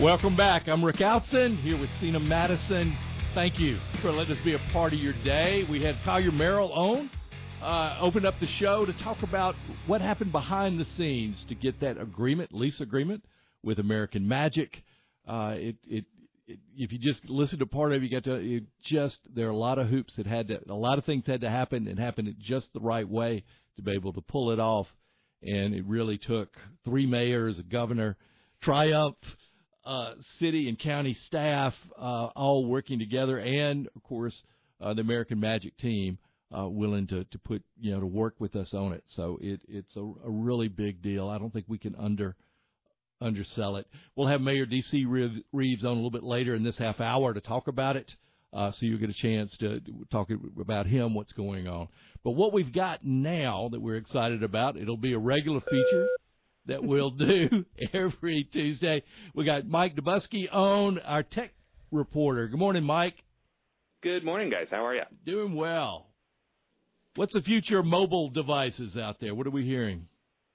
Welcome back. I'm Rick Outzen here with Sena Maddison. Thank you for letting us be a part of your day. We had Collier Merrill on, uh, opened up the show to talk about what happened behind the scenes to get that agreement, lease agreement with American Magic. Uh, it, it, it, if you just listen to part of it, you get to it just there are a lot of hoops that had to, a lot of things had to happen and happened just the right way to be able to pull it off. And it really took three mayors, a governor, triumph uh, city and county staff uh, all working together, and of course uh, the American Magic team uh, willing to to put you know to work with us on it. So it it's a, a really big deal. I don't think we can under undersell it. We'll have Mayor D.C. Reeves on a little bit later in this half hour to talk about it. Uh, so you'll get a chance to talk about him, what's going on. But what we've got now that we're excited about, it'll be a regular feature that we'll do every Tuesday. We got Mike Dobuski on, our tech reporter. Good morning, Mike. Good morning, guys. How are you? Doing well. What's the future of mobile devices out there? What are we hearing?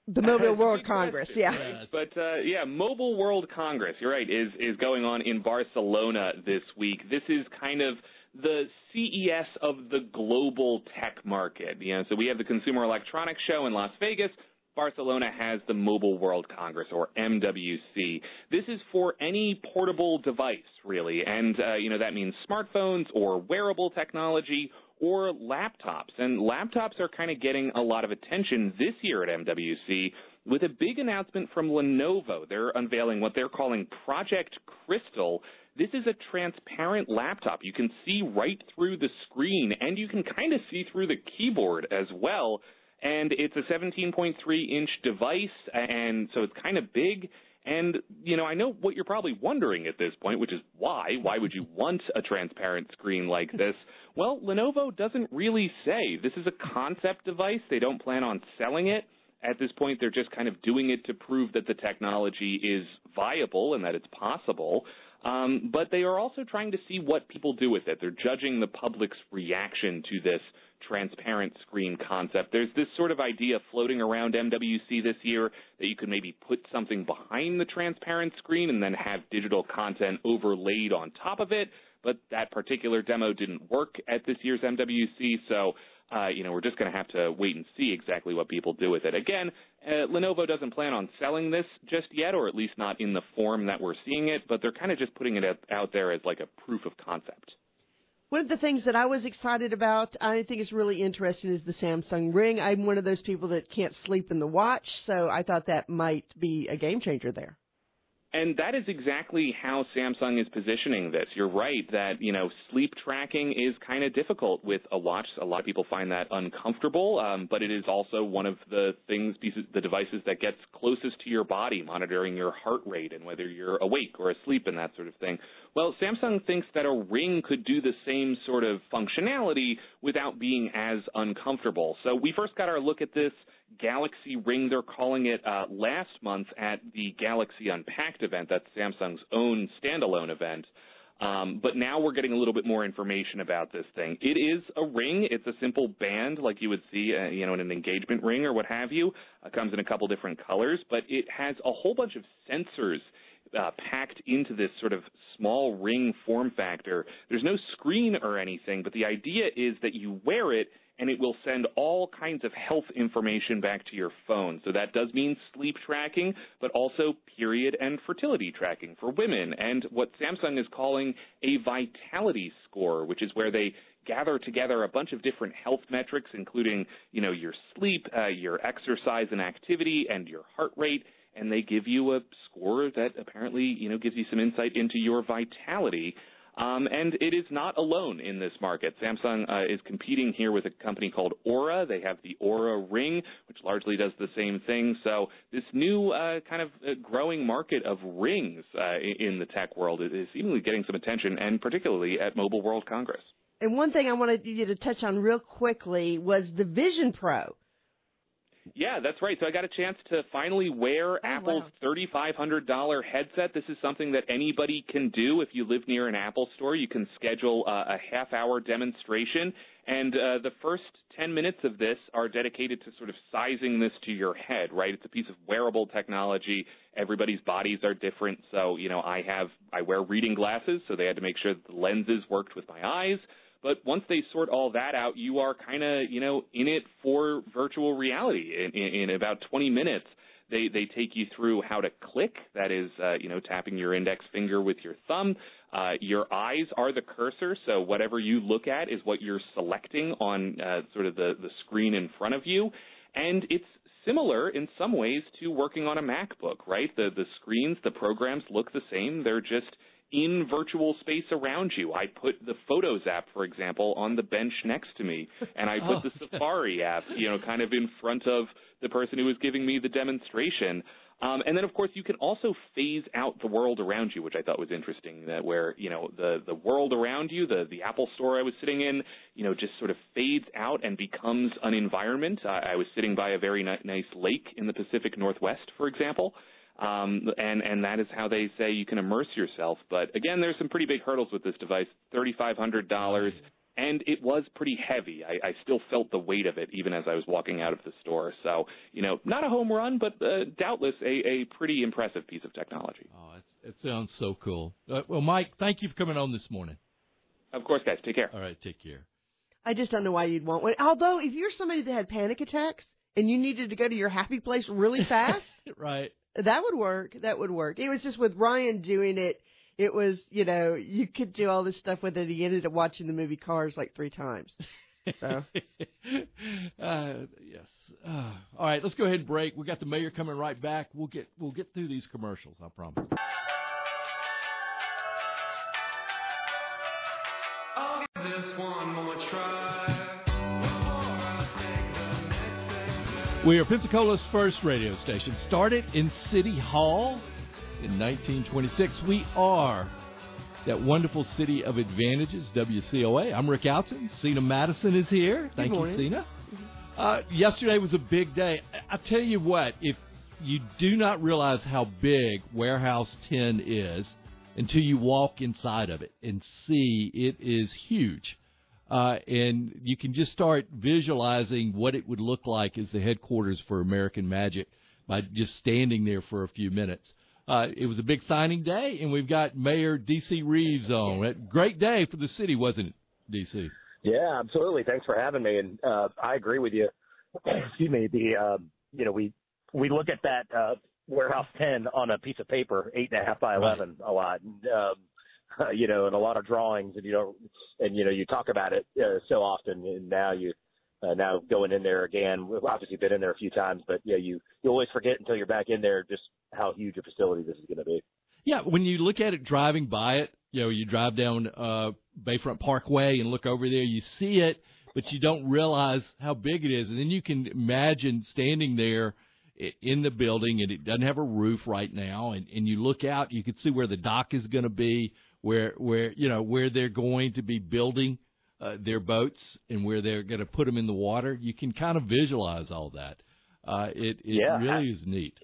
The Mobile World Congress, yeah. Yes. But uh, yeah, Mobile World Congress. You're right. Is is going on in Barcelona this week. This is kind of the CES of the global tech market. You know, so we have the Consumer Electronics Show in Las Vegas. Barcelona has the Mobile World Congress, or MWC. This is for any portable device, really, and uh, you know that means smartphones or wearable technology or laptops. And laptops are kind of getting a lot of attention this year at MWC with a big announcement from Lenovo. They're unveiling what they're calling Project Crystal. This is a transparent laptop. You can see right through the screen, and you can kind of see through the keyboard as well and it's a 17.3 inch device, and so it's kind of big. And, you know, I know what you're probably wondering at this point, which is why? Why would you want a transparent screen like this? Well, Lenovo doesn't really say. This is a concept device. They don't plan on selling it. At this point, they're just kind of doing it to prove that the technology is viable and that it's possible. Um, but they are also trying to see what people do with it. They're judging the public's reaction to this transparent screen concept. There's this sort of idea floating around MWC this year that you could maybe put something behind the transparent screen and then have digital content overlaid on top of it. But that particular demo didn't work at this year's MWC, so uh, you know, we're just going to have to wait and see exactly what people do with it. Again, uh, Lenovo doesn't plan on selling this just yet, or at least not in the form that we're seeing it, but they're kind of just putting it out there as like a proof of concept. One of the things that I was excited about, I think is really interesting, is the Samsung Ring. I'm one of those people that can't sleep in the watch, so I thought that might be a game changer there. And that is exactly how Samsung is positioning this. You're right that, you know, sleep tracking is kind of difficult with a watch. A lot of people find that uncomfortable, um, but it is also one of the things, the devices that gets closest to your body, monitoring your heart rate and whether you're awake or asleep and that sort of thing. Well, Samsung thinks that a ring could do the same sort of functionality without being as uncomfortable. So we first got our look at this Galaxy Ring, they're calling it, uh, last month at the Galaxy Unpacked event. That's Samsung's own standalone event. Um, but now we're getting a little bit more information about this thing. It is a ring. It's a simple band like you would see, uh, you know, in an engagement ring or what have you. It comes in a couple different colors, but it has a whole bunch of sensors uh, packed into this sort of small ring form factor. There's no screen or anything, but the idea is that you wear it and it will send all kinds of health information back to your phone. So that does mean sleep tracking, but also period and fertility tracking for women, and what Samsung is calling a vitality score, which is where they gather together a bunch of different health metrics, including, you know, your sleep, uh, your exercise and activity, and your heart rate, and they give you a score that apparently, you know, gives you some insight into your vitality. Um, and it is not alone in this market. Samsung uh, is competing here with a company called Oura. They have the Oura Ring, which largely does the same thing. So this new uh, kind of uh, growing market of rings uh, in the tech world is seemingly getting some attention, and particularly at Mobile World Congress. And one thing I wanted you to touch on real quickly was the Vision Pro. Yeah, that's right. So I got a chance to finally wear oh, Apple's wow. $3,500 headset. This is something that anybody can do. If you live near an Apple store, you can schedule uh, a half hour demonstration. And uh, the first 10 minutes of this are dedicated to sort of sizing this to your head, right? It's a piece of wearable technology. Everybody's bodies are different. So, you know, I have, I wear reading glasses, so they had to make sure that the lenses worked with my eyes. But once they sort all that out, you are kind of, you know, in it for virtual reality. In, in, in, about 20 minutes, they, they take you through how to click. That is, uh, you know, tapping your index finger with your thumb. Uh, your eyes are the cursor, so whatever you look at is what you're selecting on uh, sort of the, the screen in front of you. And it's similar in some ways to working on a MacBook, right? The the screens, the programs look the same. They're just in virtual space around you. I put the Photos app, for example, on the bench next to me, and I put oh, the Safari app, you know, kind of in front of the person who was giving me the demonstration. Um, and then, of course, you can also phase out the world around you, which I thought was interesting. That where you know the the world around you, the the Apple Store I was sitting in, you know, just sort of fades out and becomes an environment. I, I was sitting by a very ni- nice lake in the Pacific Northwest, for example, um, and and that is how they say you can immerse yourself. But again, there's some pretty big hurdles with this device. Thirty five hundred dollars, and it was pretty heavy. I, I still felt the weight of it even as I was walking out of the store. So you know, not a home run, but uh, doubtless a, a pretty impressive piece of technology. Oh, it sounds so cool. Uh, well, Mike, thank you for coming on this morning. Of course, guys. Take care. All right, take care. I just don't know why you'd want one. Although, if you're somebody that had panic attacks and you needed to go to your happy place really fast, right? That would work. That would work. It was just with Ryan doing it. It was, you know, you could do all this stuff with it. He ended up watching the movie Cars like three times. So. uh, yes. Uh, all right, let's go ahead and break. We got the mayor coming right back. We'll get we'll get through these commercials. I promise. We are Pensacola's first radio station. Started in City Hall in 1926. We are that wonderful city of advantages, WCOA. I'm Rick Outzen. Sena Maddison is here. Thank you, Sena. Uh, yesterday was a big day. I tell you what, if you do not realize how big Warehouse 10 is until you walk inside of it and see it is huge uh, and you can just start visualizing what it would look like as the headquarters for American Magic by just standing there for a few minutes. Uh, it was a big signing day, and we've got Mayor D.C. Reeves on. Great day for the city, wasn't it, D.C.? Yeah, absolutely. Thanks for having me, and uh, I agree with you. Excuse me. The um, you know we we look at that uh, warehouse ten on a piece of paper, eight and a half by eleven, right. a lot. And, um, you know, and a lot of drawings, and you don't, and you know, you talk about it uh, so often, and now you. Uh, now going in there again, we've obviously been in there a few times, but yeah, you you always forget until you're back in there just how huge a facility this is going to be. Yeah, when you look at it driving by it, you know, you drive down uh, Bayfront Parkway and look over there, you see it, but you don't realize how big it is, and then you can imagine standing there in the building, and it doesn't have a roof right now, and and you look out, you can see where the dock is going to be, where where you know where they're going to be building uh, their boats and where they're going to put them in the water. You can kind of visualize all that. Uh, it it yeah, really is neat.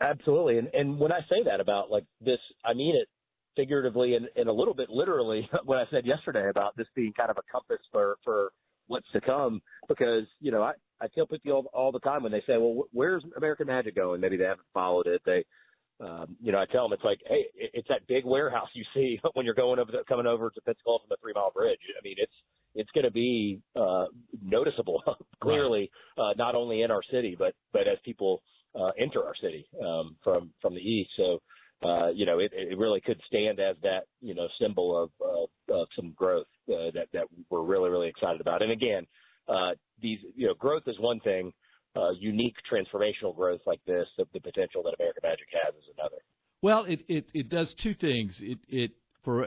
Absolutely, and and when I say that about like this, I mean it figuratively and, and a little bit literally. What I said yesterday about this being kind of a compass for for what's to come, because you know I I tell people all, all the time when they say, well, where's American Magic going? Maybe they haven't followed it. They you know, I tell them it's like, hey, it's that big warehouse you see when you're going over the, coming over to Pensacola from the Three Mile Bridge. I mean, it's it's going to be uh, noticeable, clearly, uh, not only in our city, but but as people uh, enter our city um, from from the east. So, uh, you know, it, it really could stand as that you know symbol of, uh, of some growth uh, that that we're really really excited about. And again, uh, these you know, growth is one thing uh, unique transformational growth like this, the, the potential that American Magic has is another. Well, it, it, it does two things. It, it for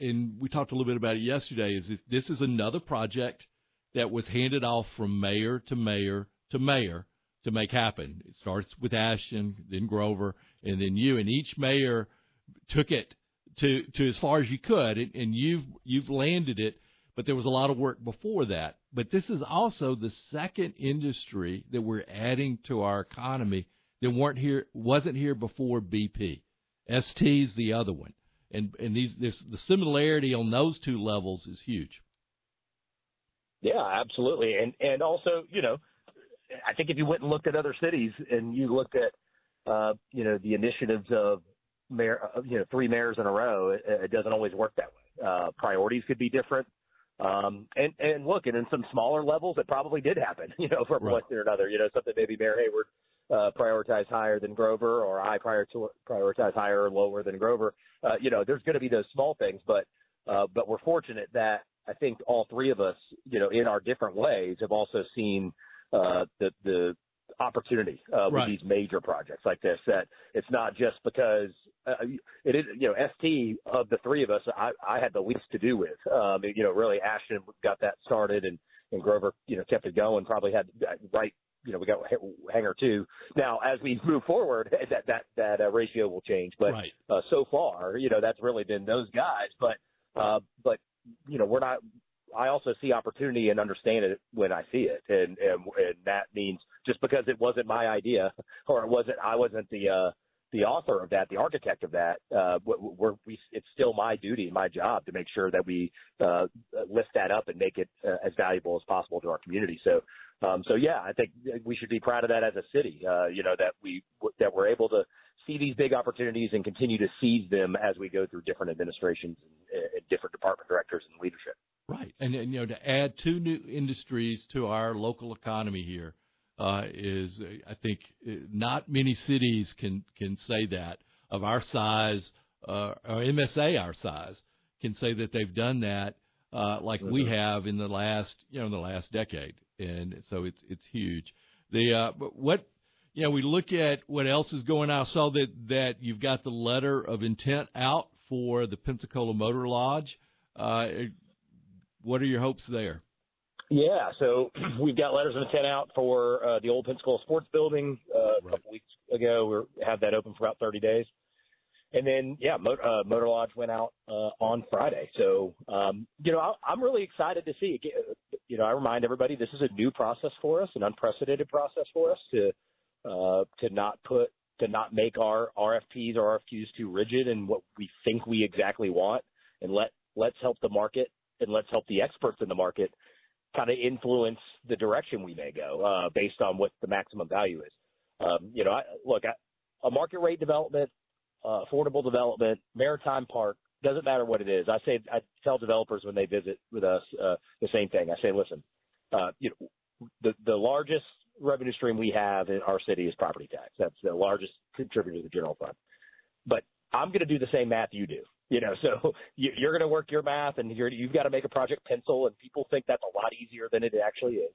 and we talked a little bit about it yesterday. Is this is another project that was handed off from mayor to mayor to mayor to make happen. It starts with Ashton, then Grover, and then you. And each mayor took it to to as far as you could, and, and you've you've landed it but there was a lot of work before that. But this is also the second industry that we're adding to our economy that weren't here wasn't here before BP. ST is the other one, and and these this the similarity on those two levels is huge. Yeah, absolutely, and and also you know, I think if you went and looked at other cities and you looked at uh, you know the initiatives of mayor, you know, three mayors in a row, it, it doesn't always work that way. Uh, priorities could be different. Um, and, and look, and in some smaller levels, it probably did happen, you know, from right. one thing or another, you know, something maybe Mayor Hayward, uh, prioritized higher than Grover or I prior to prioritize higher or lower than Grover. Uh, you know, there's going to be those small things, but, uh, but we're fortunate that I think all three of us, you know, in our different ways have also seen, uh, the, the, opportunity uh, with Right. these major projects like this. That it's not just because uh, it is, you know, ST of the three of us, I, I had the least to do with. Um, you know, really Ashton got that started, and and Grover, you know, kept it going. Probably had right. You know, we got hangar two. Now, as we move forward, that that that uh, ratio will change. But right. uh, so far, you know, that's really been those guys. But uh, but you know, we're not. I also see opportunity and understand it when I see it, and and, and that means just because it wasn't my idea or it wasn't I wasn't the uh, the author of that, the architect of that. Uh, we're, we it's still my duty, my job to make sure that we uh, lift that up and make it uh, as valuable as possible to our community. So. Um, so yeah, I think we should be proud of that as a city. Uh, you know that we that we're able to see these big opportunities and continue to seize them as we go through different administrations and, and different department directors and leadership. Right, and, and you know to add two new industries to our local economy here uh, is, uh, I think, uh, not many cities can can say that of our size uh, or MSA our size can say that they've done that uh, like we Mhm. have in the last you know in the last decade, and so it's it's huge. The uh, but what you know we look at what else is going on. I saw that that you've got the letter of intent out for the Pensacola Motor Lodge. Uh, what are your hopes there? Yeah, so we've got letters of intent out for uh, the old Pensacola Sports Building uh, a Right. couple weeks ago. We had that open for about 30 days. And then, yeah, Motor, uh, Motor Lodge went out uh, on Friday. So, um, you know, I, I'm really excited to see. You know, I remind everybody this is a new process for us, an unprecedented process for us to uh, to not put to not make our RFPs or RFQs too rigid in what we think we exactly want, and let let's help the market and let's help the experts in the market kind of influence the direction we may go uh, based on what the maximum value is. Um, you know, I, look, I, a market rate development, uh, affordable development, maritime park doesn't matter what it is. I say I tell developers when they visit with us uh, the same thing. I say, listen, uh, you know, the the largest revenue stream we have in our city is property tax. That's the largest contributor to the general fund. But I'm going to do the same math you do. You know, so you, you're going to work your math, and you're, you've got to make a project pencil, and people think that's a lot easier than it actually is.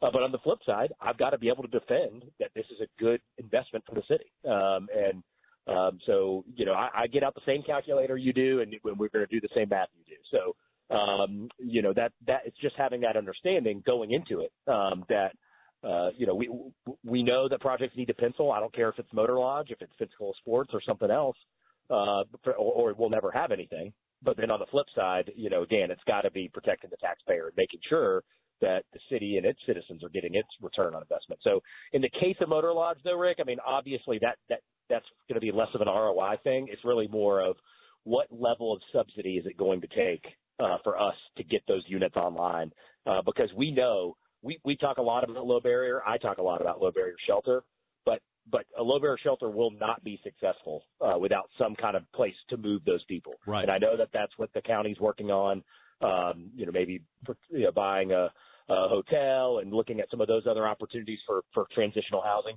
Uh, but on the flip side, I've got to be able to defend that this is a good investment for the city. Um, and um, so, you know, I, I get out the same calculator you do, and we're going to do the same math you do. So, um, you know, that that it's just having that understanding going into it um, that. Uh, you know, we we know that projects need to pencil. I don't care if it's Motor Lodge, if it's Physical Sports, or something else, uh, or, or we'll never have anything. But then on the flip side, you know, Dan, it's got to be protecting the taxpayer and making sure that the city and its citizens are getting its return on investment. So in the case of Motor Lodge, though, Rick, I mean, obviously that that that's going to be less of an ROI thing. It's really more of what level of subsidy is it going to take uh, for us to get those units online? Uh, because we know we we talk a lot about low barrier. I talk a lot about low barrier shelter, but but a low barrier shelter will not be successful uh, without some kind of place to move those people. Right. And I know that that's what the county's working on. Um, you know, maybe you know, buying a, a hotel and looking at some of those other opportunities for for transitional housing.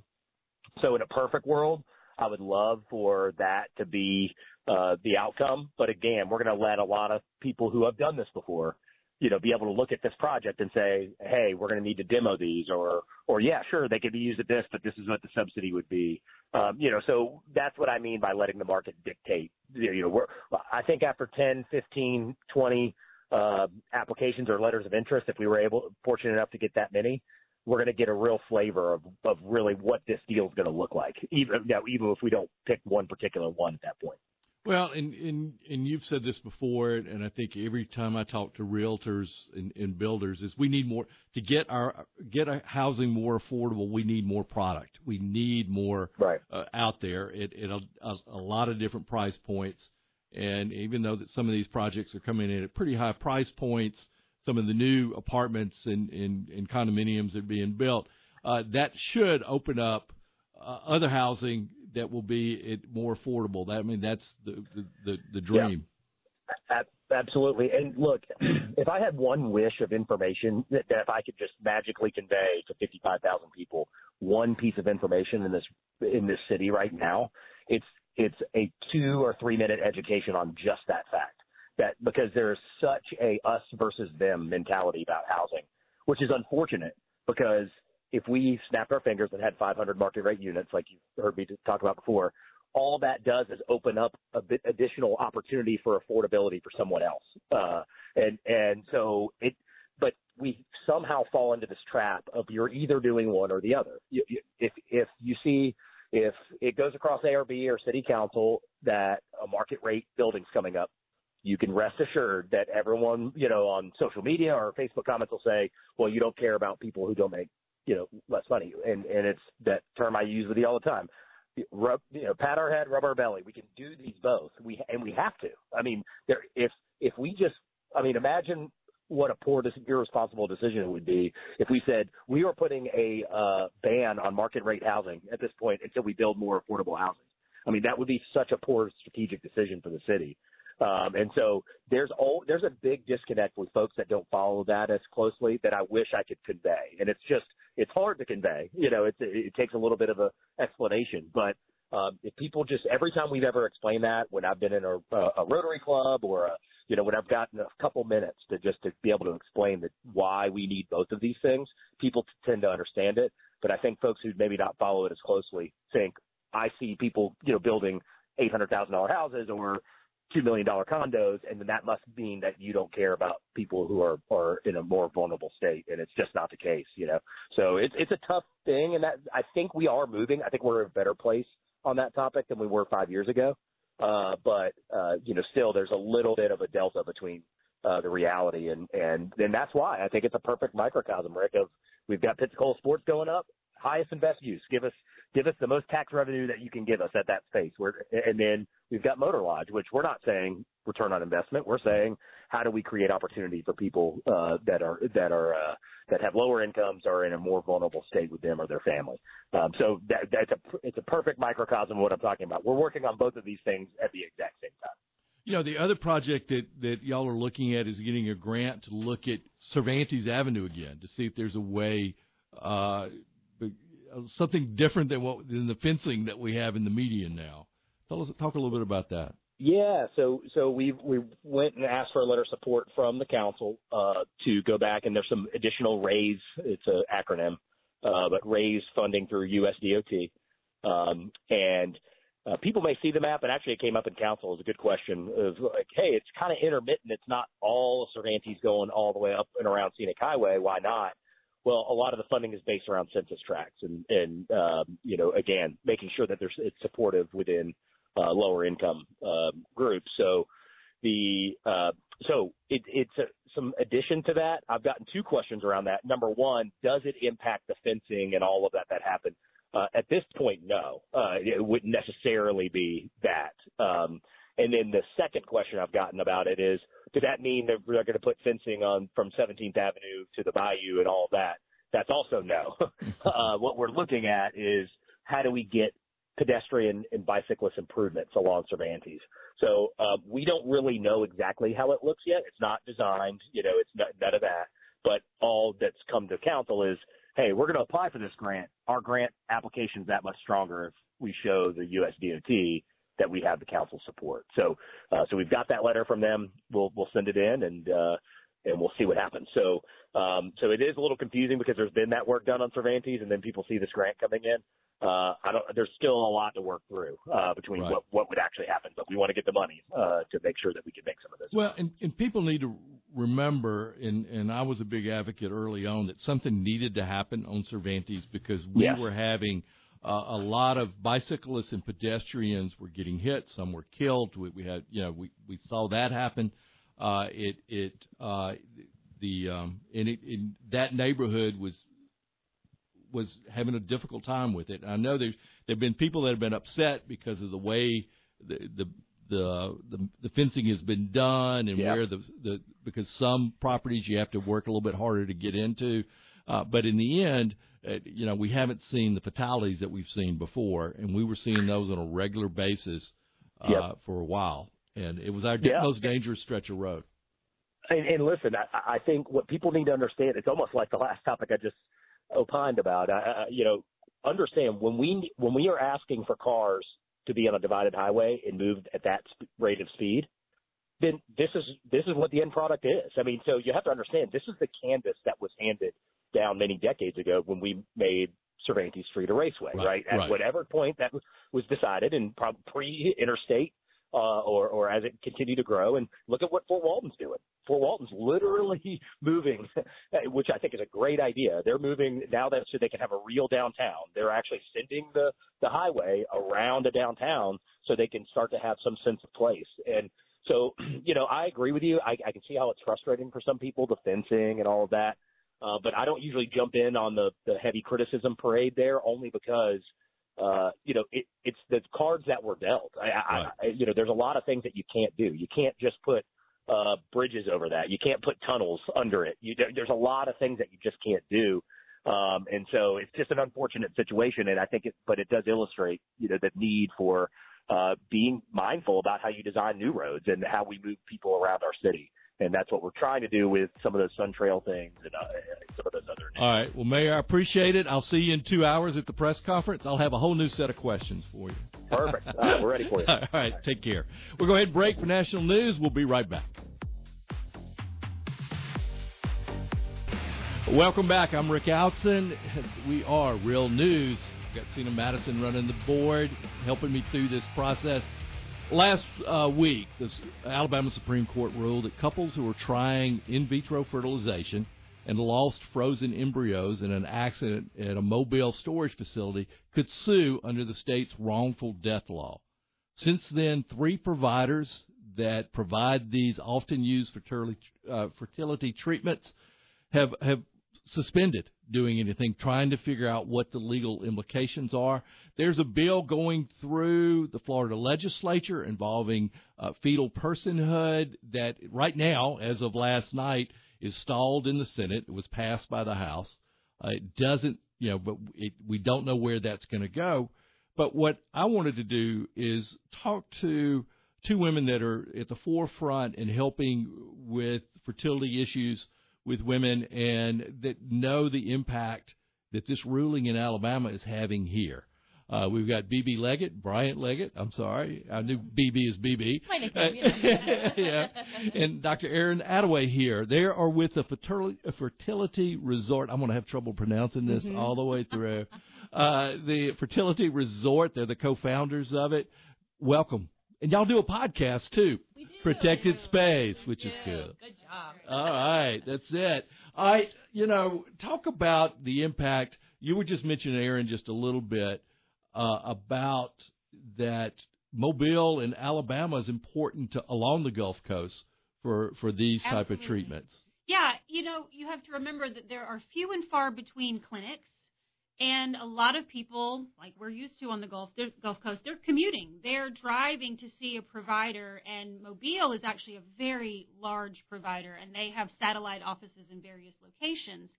So in a perfect world, I would love for that to be uh, the outcome. But again, we're going to let a lot of people who have done this before, you know, be able to look at this project and say, hey, we're going to need to demo these, or or yeah, sure, they could be used at this, but this is what the subsidy would be. Um, you know, so that's what I mean by letting the market dictate. You know, we're, I think after 10, 15, 20 uh, applications or letters of interest, if we were able, fortunate enough to get that many, we're going to get a real flavor of, of really what this deal is going to look like. Even now, even if we don't pick one particular one at that point. Well, and, and and you've said this before, and I think every time I talk to realtors and, and builders, is we need more to get our get our housing more affordable. We need more product. We need more Right. uh, out there at, at a, a, a lot of different price points. And even though that some of these projects are coming in at pretty high price points, some of the new apartments and, and, and condominiums that are being built, uh, that should open up uh, other housing that will be it more affordable. That I mean, that's the the, the, the dream. Ab- Absolutely. And look, if I had one wish of information that, that if I could just magically convey to 55,000 people one piece of information in this in this city right now, it's it's a two or three minute education on just that fact. That because there is such a us versus them mentality about housing, which is unfortunate because if we snapped our fingers and had 500 market rate units like you heard me talk about before, all that does is open up a bit additional opportunity for affordability for someone else. Uh, and, and so it, but we somehow fall into this trap of you're either doing one or the other. You, you, if, if you see, if it goes across ARB or city council that a market rate building's coming up, you can rest assured that everyone, you know, on social media or Facebook comments will say, well, you don't care about people who don't make, you know, less money. And, and it's that term I use with you all the time rub, you know, pat our head, rub our belly. We can do these both. We and we have to. I mean, there if if we just, I mean, imagine what a poor, irresponsible decision it would be if we said we are putting a uh, ban on market rate housing at this point until we build more affordable housing. I mean, that would be such a poor strategic decision for the city. Um, and so there's all there's a big disconnect with folks that don't follow that as closely that I wish I could convey. And it's just it's hard to convey. You know, it's, it takes a little bit of a explanation, but um, if people just every time we've ever explained that, when I've been in a, a Rotary Club or a, you know when I've gotten a couple minutes to just to be able to explain that why we need both of these things, people tend to understand it. But I think folks who maybe not follow it as closely think I see people you know building eight hundred thousand dollar houses or two million dollar condos, and then that must mean that you don't care about people who are are in a more vulnerable state, and it's just not the case, you know. So it's it's a tough thing, and that I think we are moving. I think we're in a better place on that topic than we were five years ago. Uh, but uh, you know, still there's a little bit of a delta between uh, the reality, and and then that's why I think it's a perfect microcosm, Rick. Of we've got Pensacola sports going up, highest and best use. Give us give us the most tax revenue that you can give us at that space. We're, and then we've got Motor Lodge, which we're not saying return on investment. We're saying how do we create opportunity for people uh, that are that are uh, that have lower incomes or in a more vulnerable state with them or their family. Um, so that, that's a it's a perfect microcosm of what I'm talking about. We're working on both of these things at the exact same time. You know, the other project that, that y'all are looking at is getting a grant to look at Cervantes Avenue again to see if there's a way uh, something different than what than the fencing that we have in the media now. Tell us, talk a little bit about that. Yeah, so so we we went and asked for a letter of support from the council uh, to go back, and there's some additional raise. It's an acronym, uh, but raise funding through USDOT, um, and uh, people may see the map, and actually it came up in council as a good question of like, hey, it's kind of intermittent. It's not all of Cervantes going all the way up and around Scenic Highway. Why not? Well, a lot of the funding is based around census tracts, and and um, you know, again, making sure that there's it's supportive within uh, lower income uh, groups. So the uh, so it, it's a, some addition to that. I've gotten two questions around that. Number one, does it impact the fencing and all of that that happened? Uh, at this point, no. Uh, it wouldn't necessarily be that. Um, and then the second question I've gotten about it is, does that mean that we're going to put fencing on from 17th Avenue to the Bayou and all that? That's also no. uh, what we're looking at is how do we get pedestrian and bicyclist improvements along Cervantes. So uh, we don't really know exactly how it looks yet. It's not designed, you know, it's none of that. But all that's come to council is, hey, we're going to apply for this grant. Our grant application is that much stronger if we show the USDOT that we have the council support. So, uh, so we've got that letter from them. We'll we'll send it in and uh, and we'll see what happens. So, um, so it is a little confusing because there's been that work done on Cervantes, and then people see this grant coming in. Uh, I don't. There's still a lot to work through uh, between Right. what what would actually happen, but we want to get the money uh, to make sure that we can make some of this. Well, and, and people need to remember, and, and I was a big advocate early on that something needed to happen on Cervantes because we Yes. were having Uh, a lot of bicyclists and pedestrians were getting hit. Some were killed. We, we had, you know, we, we saw that happen. Uh, it it uh, the um, and it, in that neighborhood was was having a difficult time with it. I know there's there've been people that have been upset because of the way the the the the, the fencing has been done and Yeah. where the the because some properties you have to work a little bit harder to get into. Uh, but in the end, uh, you know, we haven't seen the fatalities that we've seen before, and we were seeing those on a regular basis uh, Yep. for a while, and it was our Yeah. most dangerous stretch of road. And, and listen, I, I think what people need to understand, it's almost like the last topic I just opined about. I, I, you know, understand when we when we are asking for cars to be on a divided highway and moved at that rate of speed, then this is this is what the end product is. I mean, so you have to understand this is the canvas that was handed down many decades ago when we made Cervantes Street a raceway, Right, right? At right. whatever point that was- decided, and prob- pre-interstate uh, or, or as it continued to grow. And look at what Fort Walton's doing. Fort Walton's literally moving, which I think is a great idea. They're moving now that so they can have a real downtown. They're actually sending the the highway around a downtown so they can start to have some sense of place. And so, you know, I agree with you. I, I can see how it's frustrating for some people, the fencing and all of that. Uh, but I don't usually jump in on the the heavy criticism parade there, only because uh, you know, it, it's the cards that were dealt. I, Right. I, you know, there's a lot of things that you can't do. You can't just put uh, bridges over that. You can't put tunnels under it. You, there's a lot of things that you just can't do. Um, and so it's just an unfortunate situation. And I think it, but it does illustrate, you know, the need for uh, being mindful about how you design new roads and how we move people around our city. And that's what we're trying to do with some of those Sun Trail things and uh, some of those other. All right. Well, Mayor, I appreciate it. I'll see you in two hours at the press conference. I'll have a whole new set of questions for you. Perfect. All right, we're ready for you. All right. Take care. We'll go ahead and break for national news. We'll be right back. Welcome back. I'm Rick Outzen. We are Real News. Got Sena Maddison running the board, helping me through this process. Last uh, week, the Alabama Supreme Court ruled that couples who are trying in vitro fertilization and lost frozen embryos in an accident at a mobile storage facility could sue under the state's wrongful death law. Since then, three providers that provide these often used fertility, uh, fertility treatments have have suspended doing anything, trying to figure out what the legal implications are. There's a bill going through the Florida legislature involving uh, fetal personhood that right now, as of last night, is stalled in the Senate. It was passed by the House. Uh, it doesn't, you know, but it, we don't know where that's going to go. But what I wanted to do is talk to two women that are at the forefront in helping with fertility issues with women and that know the impact that this ruling in Alabama is having here. Uh, we've got BB Liggett, Bryant Liggett. I'm sorry, I knew BB is BB. My nickname, yeah, and Dr. Erin Attaway here. They are with a fertility, fertility resort. I'm going to have trouble pronouncing this all the way through. Uh, the fertility resort. They're the co-founders of it. Welcome, and y'all do a podcast too. We do. Protected Space, We which is good. Good job. All right, that's it. All right, you know, talk about the impact. You were just mentioning, Aaron, just a little bit uh, about that Mobile and Alabama is important to along the Gulf Coast for for these type of treatments. Yeah, you know, you have to remember that there are few and far between clinics, and a lot of people, like we're used to on the Gulf Gulf Coast, they're commuting, they're driving to see a provider, and Mobile is actually a very large provider, and they have satellite offices in various locations.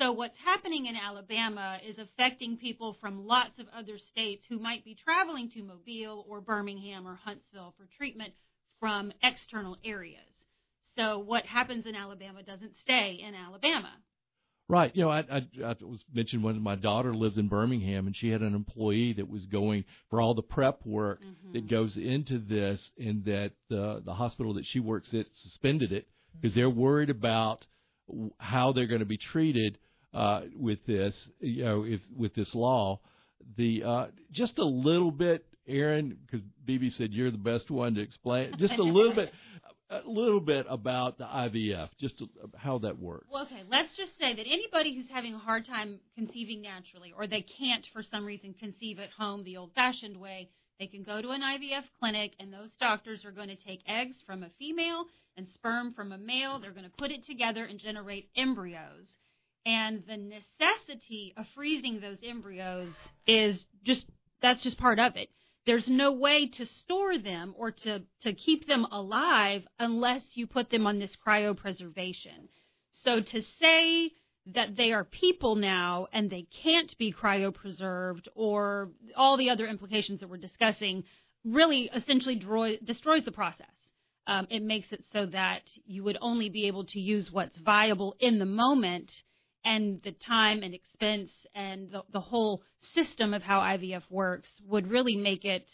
So what's happening in Alabama is affecting people from lots of other states who might be traveling to Mobile or Birmingham or Huntsville for treatment from external areas. So what happens in Alabama doesn't stay in Alabama. Right. You know, I, I, I was mentioned when my daughter lives in Birmingham, and she had an employee that was going for all the prep work Mhm. that goes into this, and that the the hospital that she works at suspended it because they're worried about how they're going to be treated uh, with this. You know, if with this law, the uh, just a little bit, Erin, because BB said you're the best one to explain. Just a little bit. a little bit about the IVF, just how that works. Well, okay, let's just say that anybody who's having a hard time conceiving naturally, or they can't for some reason conceive at home the old-fashioned way, they can go to an IVF clinic, and those doctors are going to take eggs from a female and sperm from a male. They're going to put it together and generate embryos. And the necessity of freezing those embryos is just that's just part of it. There's no way to store them or to, to keep them alive unless you put them on this cryopreservation. So to say that they are people now and they can't be cryopreserved or all the other implications that we're discussing really essentially destroys the process. Um, it makes it so that you would only be able to use what's viable in the moment and the time and expense and the, the whole system of how IVF works would really make it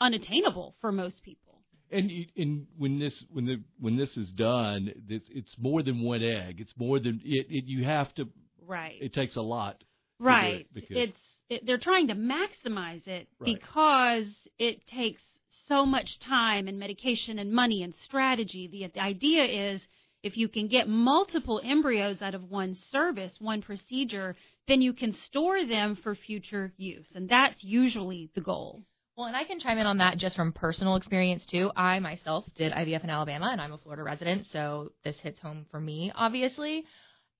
unattainable for most people. And, and when this when the when this is done, it's, it's more than one egg. It's more than it, it. You have to. Right. It takes a lot. Right. It it's it, they're trying to maximize it Right. because it takes so much time and medication and money and strategy. The, the idea is if you can get multiple embryos out of one service, one procedure, then you can store them for future use, and that's usually the goal. Well, and I can chime in on that just from personal experience too. I myself did IVF in Alabama, and I'm a Florida resident, so this hits home for me, obviously.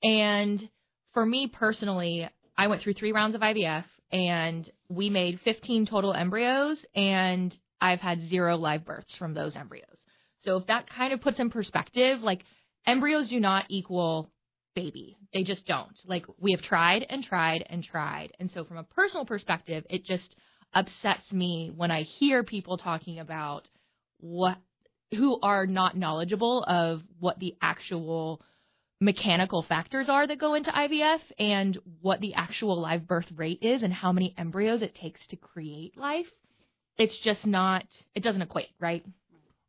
And for me personally, I went through three rounds of IVF, and we made 15 total embryos, and I've had zero live births from those embryos. So if that kind of puts in perspective, like embryos do not equal baby. They just don't. Like we have tried and tried and tried. And so from a personal perspective, it just upsets me when I hear people talking about what who are not knowledgeable of what the actual mechanical factors are that go into IVF and what the actual live birth rate is and how many embryos it takes to create life. It's just not it doesn't equate, right?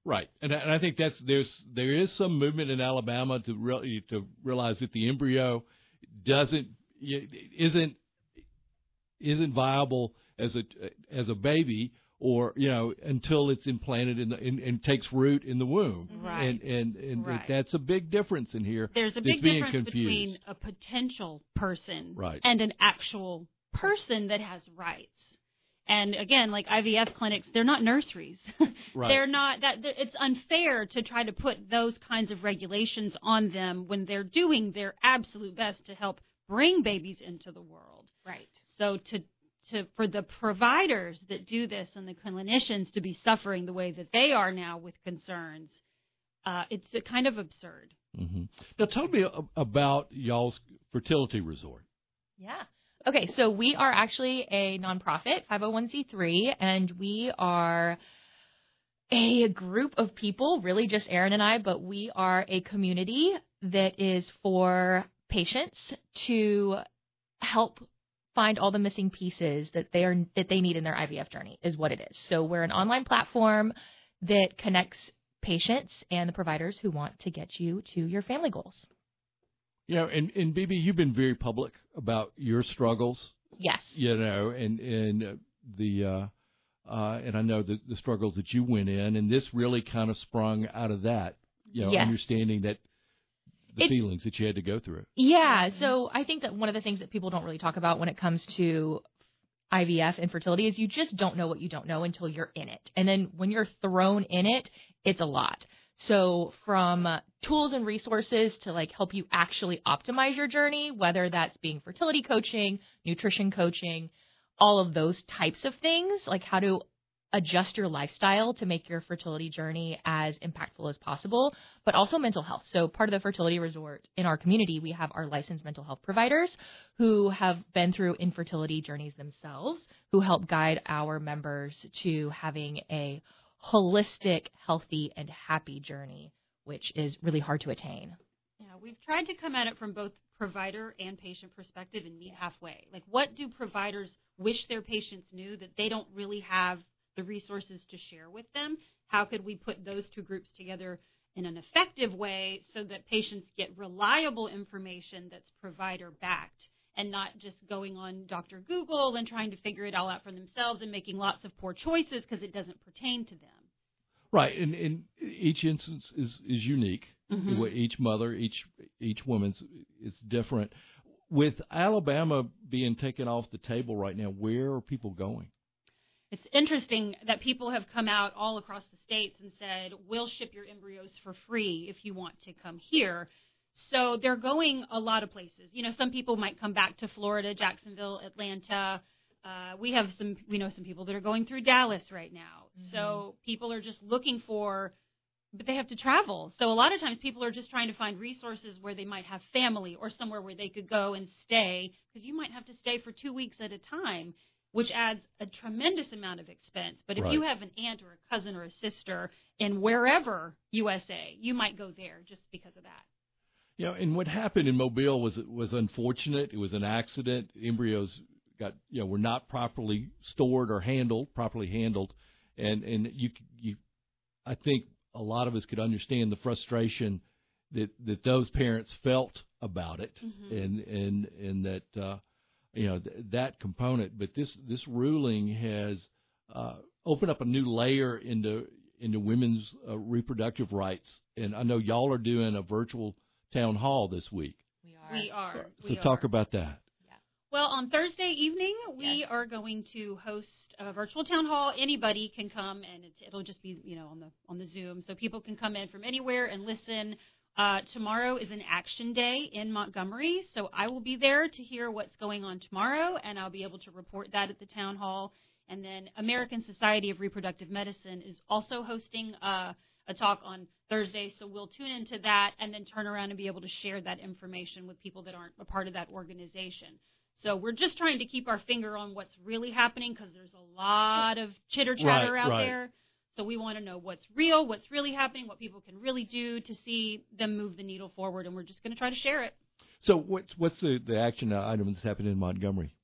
Right, and, I- and I think that's there's there is some movement in Alabama to really to realize that the embryo doesn't isn't isn't viable as a as a baby or you know until it's implanted in the in, and takes root in the womb. Right. And and and Right. that's a big difference in here. There's a big difference confused. between a potential person Right. and an actual person that has rights. And again, like IVF clinics, they're not nurseries. Right. They're not that it's unfair to try to put those kinds of regulations on them when they're doing their absolute best to help bring babies into the world. Right. So to to for the providers that do this and the clinicians to be suffering the way that they are now with concerns, uh, it's a kind of absurd. hmm Now tell me about y'all's fertility resort. Yeah. Okay, so we are actually a nonprofit, 501c3, and we are a group of people, really just Erin and I, but we are a community that is for patients to help find all the missing pieces that they are that they need in their IVF journey is what it is. So we're an online platform that connects patients and the providers who want to get you to your family goals. You know, and and BB, you've been very public about your struggles. Yes. You know, and and uh, the uh, uh, and I know the, the struggles that you went in, and this really kind of sprung out of that. You know, Yes. understanding that the It- feelings that you had to go through. Yeah, so I think that one of the things that people don't really talk about when it comes to IVF infertility is you just don't know what you don't know until you're in it. And then when you're thrown in it, it's a lot. So from uh, tools and resources to like help you actually optimize your journey, whether that's being fertility coaching, nutrition coaching, all of those types of things, like how to adjust your lifestyle to make your fertility journey as impactful as possible, but also mental health. So, part of the fertility resort in our community, we have our licensed mental health providers who have been through infertility journeys themselves, who help guide our members to having a holistic, healthy, and happy journey, which is really hard to attain. Yeah, we've tried to come at it from both provider and patient perspective and meet halfway. Like, what do providers wish their patients knew that they don't really have the resources to share with them? How could we put those two groups together in an effective way so that patients get reliable information that's provider backed and not just going on Dr. Google and trying to figure it all out for themselves and making lots of poor choices because it doesn't pertain to them? Right, and, and each instance is is unique. Mhm. Each mother, each each woman's is different. With Alabama being taken off the table right now, where are people going? It's interesting that people have come out all across the states and said, we'll ship your embryos for free if you want to come here. So they're going a lot of places. You know, some people might come back to Florida, Jacksonville, Atlanta. Uh, we have some, we know some people that are going through Dallas right now. So people are just looking for, but they have to travel. So a lot of times people are just trying to find resources where they might have family or somewhere where they could go and stay because you might have to stay for two weeks at a time which adds a tremendous amount of expense. But if you have an aunt or a cousin or a sister in wherever USA, you might go there just because of that. You know, and what happened in Mobile was was unfortunate. It was an accident. Embryos got you know were not properly stored or handled properly handled, and and you you, I think a lot of us could understand the frustration that that those parents felt about it, Mhm. and and and that uh, you know th- that component. But this this ruling has uh, opened up a new layer into into women's uh, reproductive rights, and I know y'all are doing a virtual town hall this week. We are. We are. So we talk are. about that. Well, on Thursday evening, we Yes. are going to host a virtual town hall. Anybody can come, and it'll just be you know on the on the Zoom, so people can come in from anywhere and listen. Uh, tomorrow is an action day in Montgomery, so I will be there to hear what's going on tomorrow, and I'll be able to report that at the town hall. And then American Society of Reproductive Medicine is also hosting uh, a talk on Thursday, so we'll tune into that and then turn around and be able to share that information with people that aren't a part of that organization. So we're just trying to keep our finger on what's really happening because there's a lot of chitter chatter Right, out right. there. So we want to know what's real, what's really happening, what people can really do to see them move the needle forward, and we're just going to try to share it. So what's what's the, the action uh, item that's happening in Montgomery?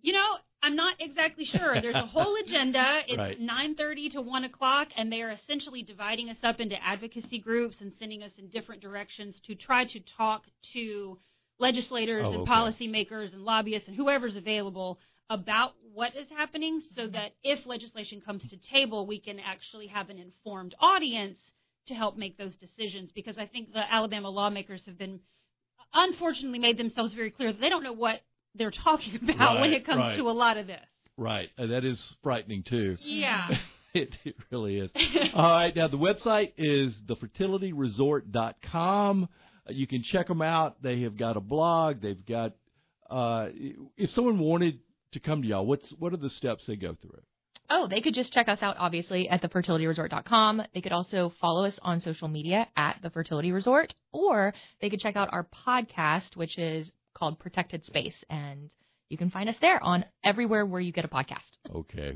You know, I'm not exactly sure. There's a whole agenda. It's Right. 9:30 to 1 o'clock, and they are essentially dividing us up into advocacy groups and sending us in different directions to try to talk to legislators Oh, and okay. policymakers and lobbyists and whoever's available about what is happening, so that if legislation comes to table, we can actually have an informed audience to help make those decisions. Because I think the Alabama lawmakers have been unfortunately made themselves very clear that they don't know what they're talking about when it comes right. to a lot of this. Right, uh, that is frightening too. Yeah. it, it really is. All right, now the website is thefertilityresort.com. You can check them out. They have got a blog. They've got. Uh, if someone wanted to come to y'all, what's what are the steps they go through? Oh, they could just check us out, obviously, at thefertilityresort.com. They could also follow us on social media at The Fertility Resort, or they could check out our podcast, which is called Protected Space, and you can find us there on everywhere where you get a podcast. Okay,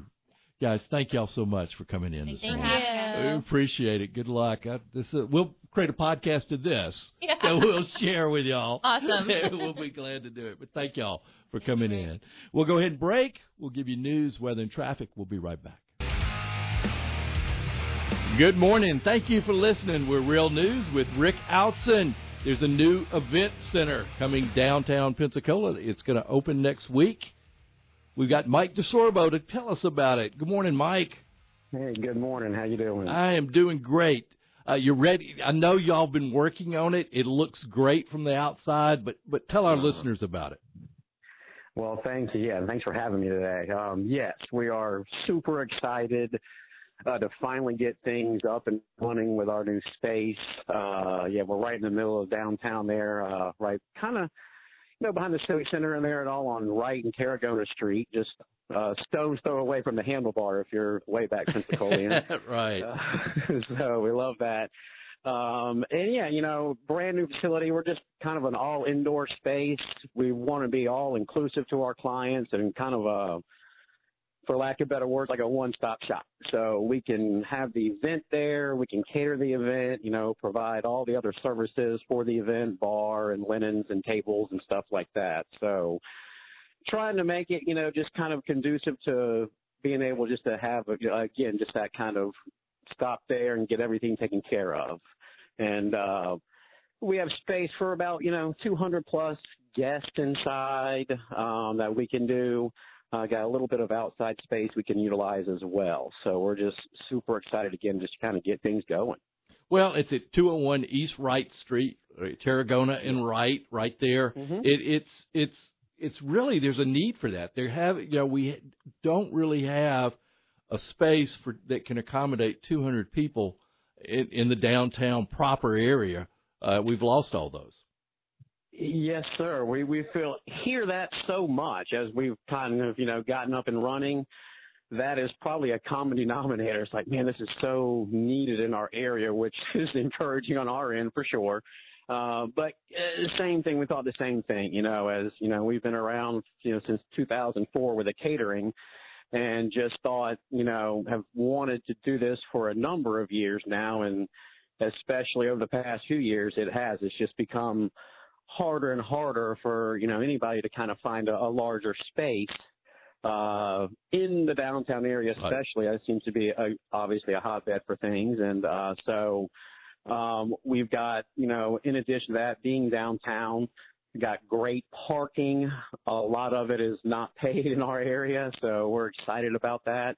guys, thank y'all so much for coming in this morning. us. appreciate it. Good luck. I, this uh, we'll create a podcast of this Yeah. that we'll share with y'all. Awesome. we'll be glad to do it. But thank y'all for coming in. We'll go ahead and break. We'll give you news, weather, and traffic. We'll be right back. Good morning. Thank you for listening. We're Real News with Rick Outzen. There's a new event center coming downtown Pensacola. It's going to open next week. We've got Mike DeSorbo to tell us about it. Good morning, Mike. Hey, good morning. How you doing? I am doing great. Uh, you're ready. I know y'all been working on it. It looks great from the outside, but but tell our Uh-huh. listeners about it. Well, thank you. Yeah, thanks for having me today. Um, yes, we are super excited uh, to finally get things up and running with our new space. Uh, yeah, we're right in the middle of downtown there, uh, right kind of, you know, behind the Civic Center and there and all on Wright and Tarragona Street, just uh, stone's throw away from the handlebar if you're way back Pensacola. right. Uh, so we love that. Um, and yeah, you know, brand new facility. We're just kind of an all indoor space. We want to be all inclusive to our clients and kind of a, for lack of better words, like a one stop shop. So we can have the event there. We can cater the event, you know, provide all the other services for the event, bar and linens and tables and stuff like that. So trying to make it, you know, just kind of conducive to being able just to have, again, just that kind of stop there and get everything taken care of. And uh, we have space for about you know 200 plus guests inside um, that we can do. Uh, got a little bit of outside space we can utilize as well. So we're just super excited again, just to kind of get things going. Well, it's at 201 East Wright Street, uh, Tarragona and Wright, right there. Mhm. It, it's it's it's really there's a need for that. There have you know we don't really have a space for that can accommodate 200 people in, in the downtown proper area. Uh, we've lost all those. Yes, sir. We we feel hear that so much as we've kind of you know gotten up and running. That is probably a common denominator. It's like, man, this is so needed in our area, which is encouraging on our end for sure. Uh, but uh, the same thing, we thought the same thing, you know, as, you know, we've been around, you know, since 2004 with the catering and just thought, you know, have wanted to do this for a number of years now. And especially over the past few years, it has, it's just become harder and harder for, you know, anybody to kind of find a, a larger space uh, in the downtown area, Right. especially. It seems to be a, obviously a hotbed for things, and uh, so um, we've got you know, in addition to that, being downtown, got great parking. A lot of it is not paid in our area, so we're excited about that.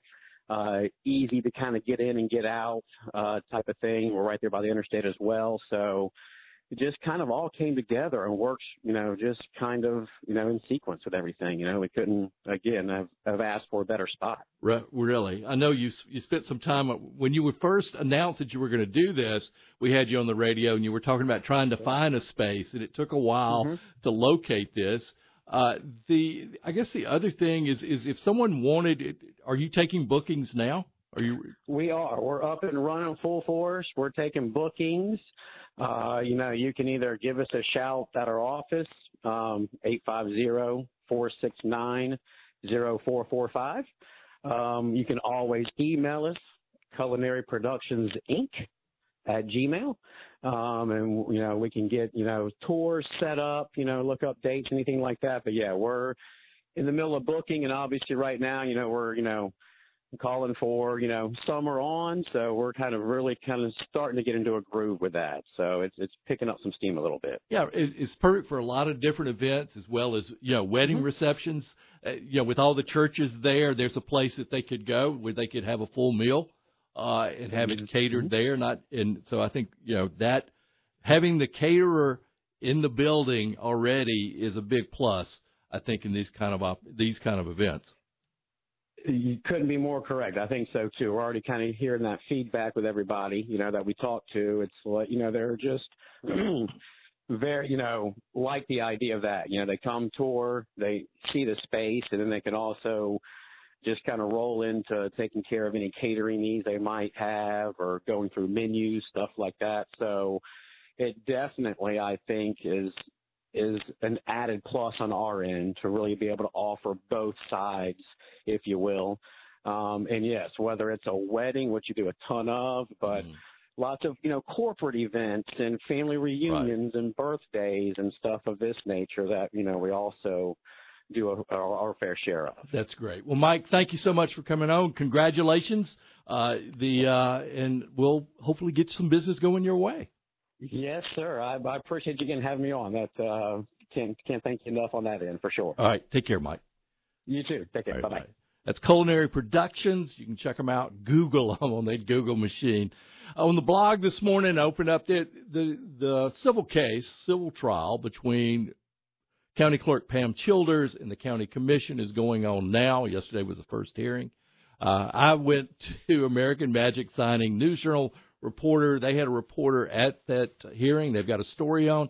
Uh, easy to kind of get in and get out, uh, type of thing. We're right there by the interstate as well, so it just kind of all came together and works, you know, just kind of, you know, in sequence with everything. You know, we couldn't, again, have, have asked for a better spot. Re- Really, I know you you spent some time when you were first announced that you were going to do this. We had you on the radio, and you were talking about trying to find a space, and it took a while Mhm. to locate this. Uh, the I guess the other thing is is if someone wanted, it, are you taking bookings now? Are you? We are. We're up and running full force. We're taking bookings. Uh, you know, you can either give us a shout at our office, um, 850-469-0445. Um, you can always email us, Culinary Productions Inc. at Gmail. Um, and, you know, we can get, you know, tours set up, you know, look up dates, anything like that. But yeah, we're in the middle of booking and obviously right now, you know, we're, you know, calling for, you know, summer on, so we're kind of really kind of starting to get into a groove with that. So it's it's picking up some steam a little bit. Yeah, it, it's perfect for a lot of different events as well as you know wedding receptions. Uh, you know, with all the churches there, there's a place that they could go where they could have a full meal uh, and have it catered there. Not and so I think you know that having the caterer in the building already is a big plus. I think in these kind of op- these kind of events. You couldn't be more correct. I think so too. We're already kind of hearing that feedback with everybody, you know, that we talk to. It's like, you know, they're just very, you know, like the idea of that. You know, they come tour, they see the space, and then they can also just kind of roll into taking care of any catering needs they might have or going through menus, stuff like that. So it definitely, I think, is is an added plus on our end to really be able to offer both sides, if you will. Um, and yes, whether it's a wedding, which you do a ton of, but Mm. lots of you know corporate events and family reunions and birthdays and stuff of this nature that you know we also do a, our, our fair share of. That's great. Well, Mike, thank you so much for coming on. Congratulations. Uh, the uh, and we'll hopefully get some business going your way. Yes, sir. I, I appreciate you again having me on. That uh, can't can't thank you enough on that end for sure. All right, take care, Mike. You too. Take care. Bye right, bye. bye. That's Culinary Productions. You can check them out. Google them on that Google machine. On the blog this morning, I opened up the, the the civil case, civil trial between County Clerk Pam Childers and the County Commission is going on now. Yesterday was the first hearing. Uh, I went to American Magic signing News Journal reporter. They had a reporter at that hearing. They've got a story on.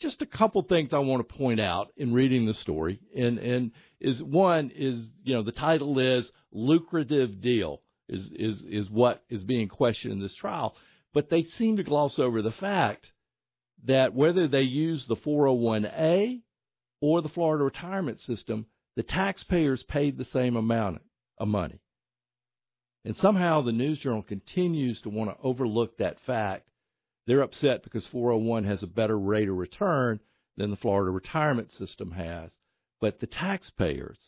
Just a couple things I want to point out in reading the story, and and is one is you know the title is lucrative deal is is is what is being questioned in this trial, but they seem to gloss over the fact that whether they use the 401a or the Florida retirement system, the taxpayers paid the same amount of money. And somehow the News Journal continues to want to overlook that fact. They're upset because 401 has a better rate of return than the Florida retirement system has, but the taxpayers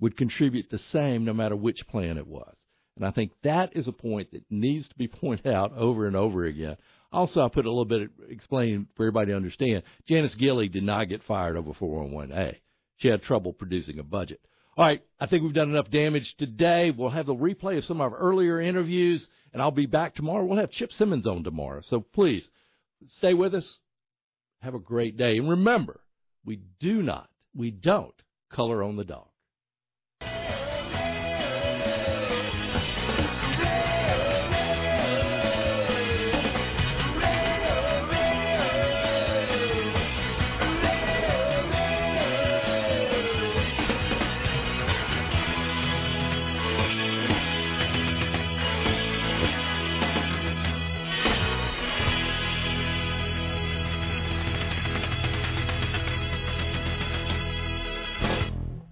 would contribute the same no matter which plan it was. And I think that is a point that needs to be pointed out over and over again. Also, I put a little bit of explaining for everybody to understand. Janice Gilley did not get fired over 401A. She had trouble producing a budget. All right, I think we've done enough damage today. We'll have the replay of some of our earlier interviews, and I'll be back tomorrow. We'll have Chip Simmons on tomorrow. So please stay with us. Have a great day. And remember, we do not, we don't color on the dog.